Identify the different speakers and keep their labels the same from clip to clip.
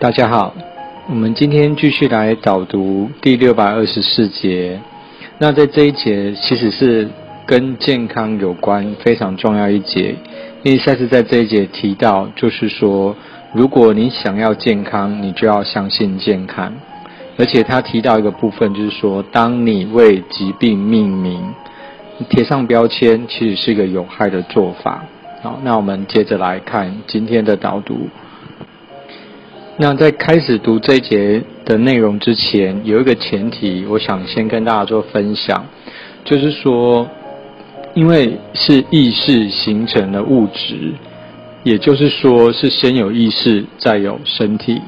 Speaker 1: 大家好，我们今天继续来导读第六百二十四节。那在这一节其实是跟健康有关非常重要一节，因为下次在这一节提到，就是说，如果你想要健康，你就要相信健康。而且他提到一个部分，就是说，当你为疾病命名、贴上标签，其实是一个有害的做法。好，那我们接着来看今天的导读。那在开始读这节的内容之前，有一个前提，我想先跟大家做分享，就是说，因为是意识形成的物质，也就是说是先有意识，再有身体，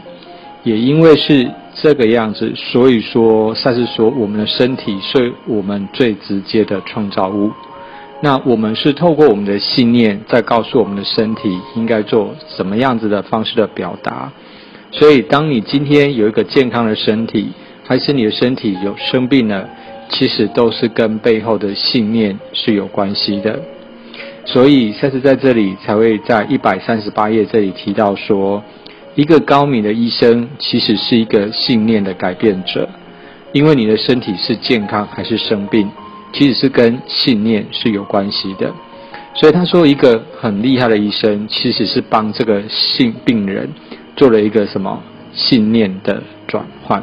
Speaker 1: 也因为是这个样子，所以说，赛斯说我们的身体是我们最直接的创造物。那我们是透过我们的信念，在告诉我们的身体应该做什么样子的方式的表达。所以，当你今天有一个健康的身体，还是你的身体有生病了，其实都是跟背后的信念是有关系的。所以，下次在这里才会在一百三十八页这里提到说，一个高明的医生其实是一个信念的改变者，因为你的身体是健康还是生病，其实是跟信念是有关系的。所以他说，一个很厉害的医生其实是帮这个性病人。做了一个什么信念的转换？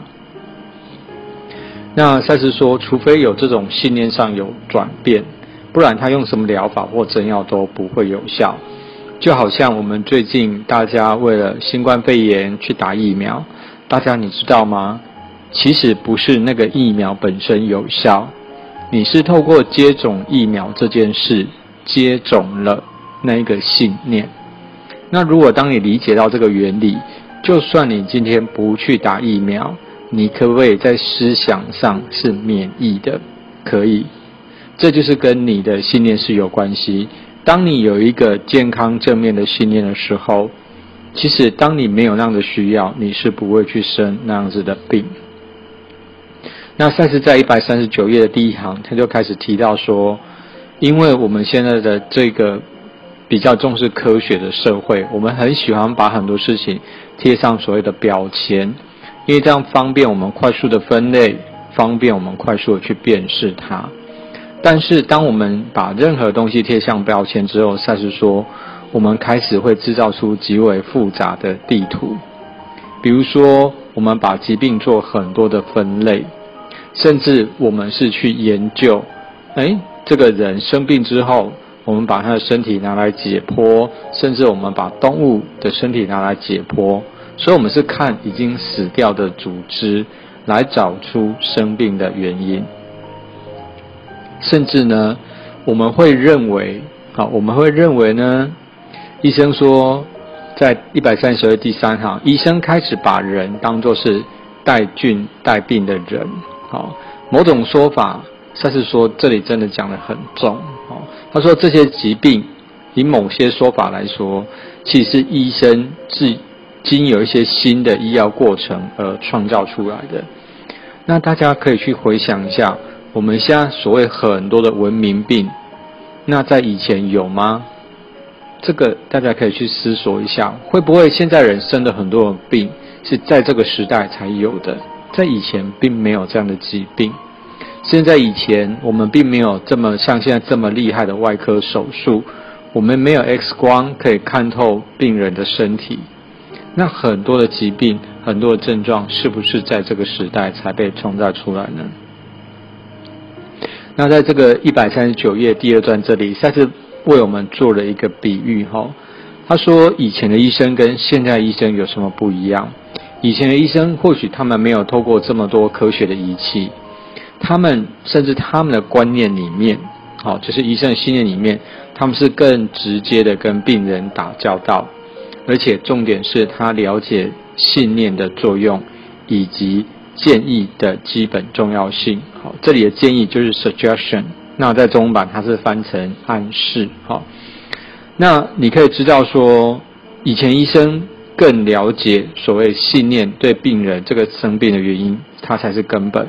Speaker 1: 那赛斯说，除非有这种信念上有转变，不然他用什么疗法或针药都不会有效。就好像我们最近大家为了新冠肺炎去打疫苗，大家你知道吗？其实不是那个疫苗本身有效，你是透过接种疫苗这件事接种了那一个信念。那如果当你理解到这个原理，就算你今天不去打疫苗，你可不可以在思想上是免疫的？可以，这就是跟你的信念是有关系。当你有一个健康正面的信念的时候，其实当你没有那样的需要，你是不会去生那样子的病。那赛斯在一百三十九页的第一行，他就开始提到说，因为我们现在的这个。比较重视科学的社会，我们很喜欢把很多事情贴上所谓的标签，因为这样方便我们快速的分类，方便我们快速的去辨识它。但是，当我们把任何东西贴上标签之后，赛斯说，我们开始会制造出极为复杂的地图。比如说，我们把疾病做很多的分类，甚至我们是去研究，哎，这个人生病之后。我们把他的身体拿来解剖，甚至我们把动物的身体拿来解剖，所以我们是看已经死掉的组织来找出生病的原因。甚至呢，我们会认为，好，我们会认为呢，医生说，在一百三十二第三行，医生开始把人当作是带菌带病的人，好，某种说法，算是说这里真的讲的很重。他说：“这些疾病，以某些说法来说，其实医生是经有一些新的医药过程而创造出来的。那大家可以去回想一下，我们现在所谓很多的文明病，那在以前有吗？这个大家可以去思索一下，会不会现在人生的很多的病是在这个时代才有的，在以前并没有这样的疾病。”现在以前我们并没有这么像现在这么厉害的外科手术，我们没有 X 光可以看透病人的身体。那很多的疾病、很多的症状，是不是在这个时代才被创造出来呢？那在这个一百三十九页第二段这里，赛斯为我们做了一个比喻哈。他说，以前的医生跟现在医生有什么不一样？以前的医生或许他们没有透过这么多科学的仪器。他们甚至他们的观念里面，好，就是医生的信念里面，他们是更直接的跟病人打交道，而且重点是他了解信念的作用以及建议的基本重要性。好，这里的建议就是 suggestion，那在中文版它是翻成暗示。好，那你可以知道说，以前医生更了解所谓信念对病人这个生病的原因，它才是根本。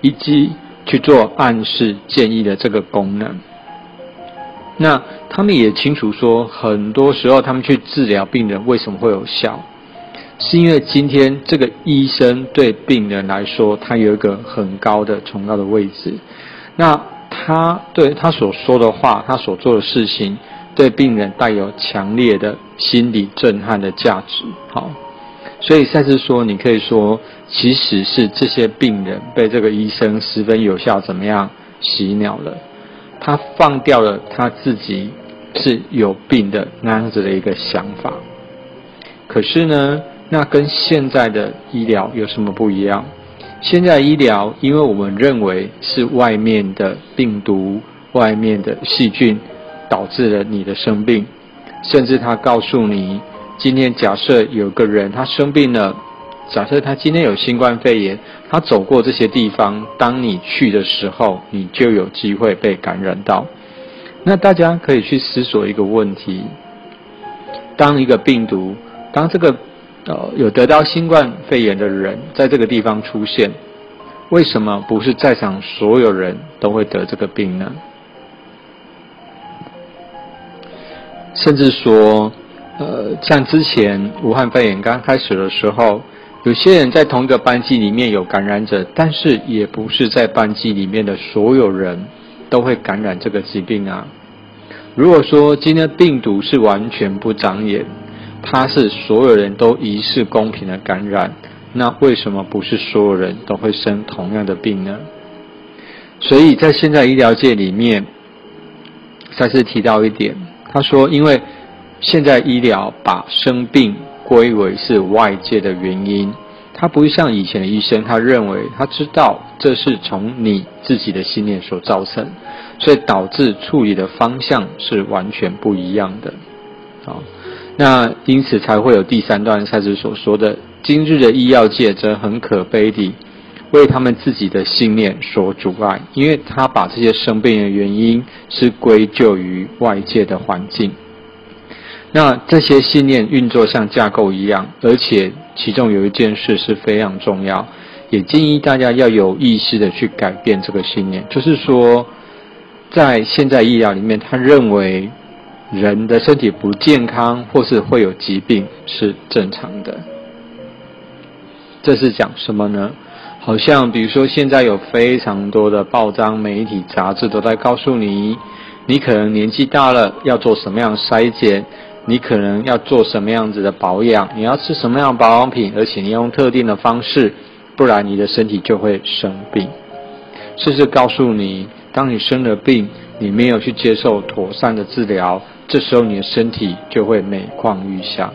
Speaker 1: 以及去做暗示建议的这个功能，那他们也清楚说，很多时候他们去治疗病人为什么会有效，是因为今天这个医生对病人来说，他有一个很高的崇高的位置。那他对他所说的话，他所做的事情，对病人带有强烈的心理震撼的价值。好，所以赛斯说，你可以说，其实是这些病人被这个医生十分有效怎么样洗脑了，他放掉了他自己是有病的那样子的一个想法。可是呢，那跟现在的医疗有什么不一样？现在医疗，因为我们认为是外面的病毒、外面的细菌导致了你的生病，甚至他告诉你，今天假设有个人他生病了，假设他今天有新冠肺炎，他走过这些地方，当你去的时候，你就有机会被感染到。那大家可以去思索一个问题：当一个病毒，当这个。呃，有得到新冠肺炎的人在这个地方出现，为什么不是在场所有人都会得这个病呢？甚至说，呃，像之前武汉肺炎刚开始的时候，有些人在同一个班级里面有感染者，但是也不是在班级里面的所有人都会感染这个疾病啊。如果说今天病毒是完全不长眼。它是所有人都一视公平的感染，那为什么不是所有人都会生同样的病呢？所以在现在医疗界里面，再次提到一点，他说，因为现在医疗把生病归为是外界的原因，他不像以前的医生，他认为他知道这是从你自己的信念所造成，所以导致处理的方向是完全不一样的，啊。那因此才会有第三段赛斯所说的：今日的医药界则很可悲地为他们自己的信念所阻碍，因为他把这些生病的原因是归咎于外界的环境。那这些信念运作像架构一样，而且其中有一件事是非常重要，也建议大家要有意识的去改变这个信念，就是说，在现在医疗里面，他认为。人的身体不健康或是会有疾病是正常的，这是讲什么呢？好像比如说现在有非常多的报章、媒体、杂志都在告诉你，你可能年纪大了要做什么样的筛检，你可能要做什么样子的保养，你要吃什么样的保养品，而且你用特定的方式，不然你的身体就会生病。甚至告诉你，当你生了病，你没有去接受妥善的治疗。这时候你的身体就会每况愈下，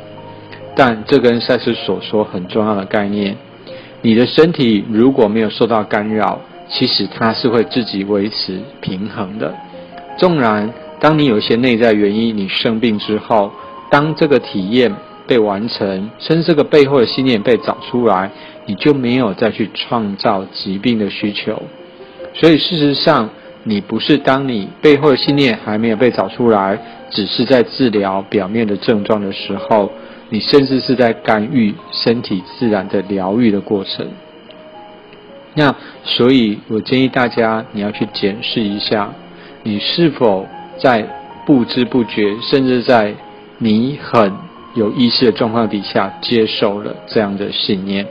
Speaker 1: 但这跟赛斯所说很重要的概念，你的身体如果没有受到干扰，其实它是会自己维持平衡的。纵然当你有一些内在原因，你生病之后，当这个体验被完成，甚至这个背后的信念被找出来，你就没有再去创造疾病的需求。所以事实上，你不是当你背后的信念还没有被找出来。只是在治疗表面的症状的时候，你甚至是在干预身体自然的疗愈的过程。那所以，我建议大家你要去检视一下，你是否在不知不觉，甚至在你很有意识的状况底下接受了这样的信念。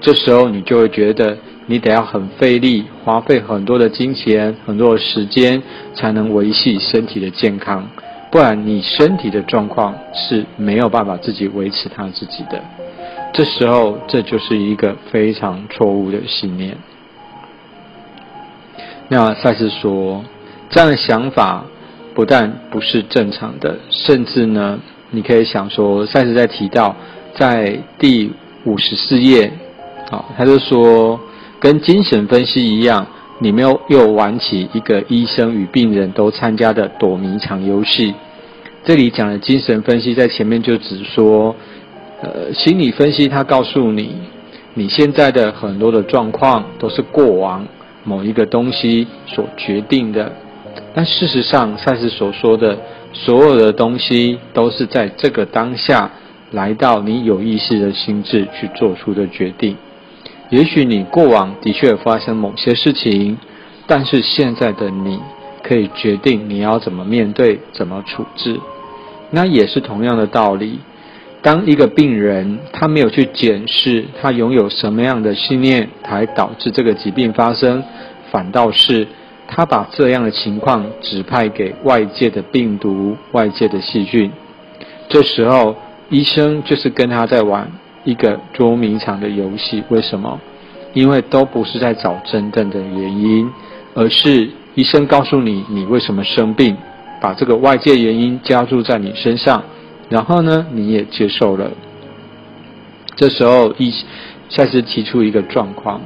Speaker 1: 这时候，你就会觉得你得要很费力，花费很多的金钱、很多的时间，才能维系身体的健康。不然，你身体的状况是没有办法自己维持他自己的。这时候，这就是一个非常错误的信念。那赛斯说，这样的想法不但不是正常的，甚至呢，你可以想说，赛斯在提到在第五十四页，好，他就说，跟精神分析一样。你们又又玩起一个医生与病人都参加的躲迷藏游戏。这里讲的精神分析，在前面就只说，呃，心理分析，它告诉你，你现在的很多的状况都是过往某一个东西所决定的。但事实上，赛斯所说的所有的东西，都是在这个当下来到你有意识的心智去做出的决定。也许你过往的确发生某些事情，但是现在的你可以决定你要怎么面对、怎么处置。那也是同样的道理。当一个病人他没有去检视他拥有什么样的信念，才导致这个疾病发生，反倒是他把这样的情况指派给外界的病毒、外界的细菌。这时候，医生就是跟他在玩一个捉迷藏的游戏。为什么？因为都不是在找真正的原因，而是医生告诉你你为什么生病，把这个外界原因加注在你身上。然后呢，你也接受了。这时候，医赛斯提出一个状况：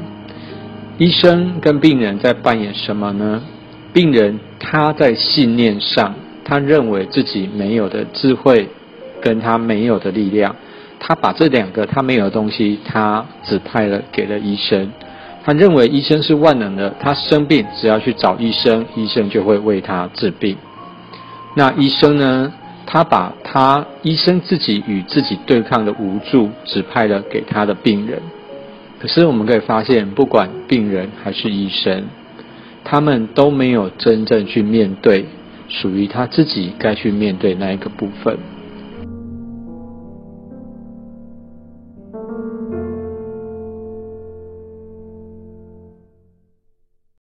Speaker 1: 医生跟病人在扮演什么呢？病人他在信念上，他认为自己没有的智慧，跟他没有的力量，他把这两个他没有的东西，他指派了给了医生。他认为医生是万能的，他生病只要去找医生，医生就会为他治病。那医生呢？他把他医生自己与自己对抗的无助指派了给他的病人，可是我们可以发现，不管病人还是医生，他们都没有真正去面对属于他自己该去面对那一个部分。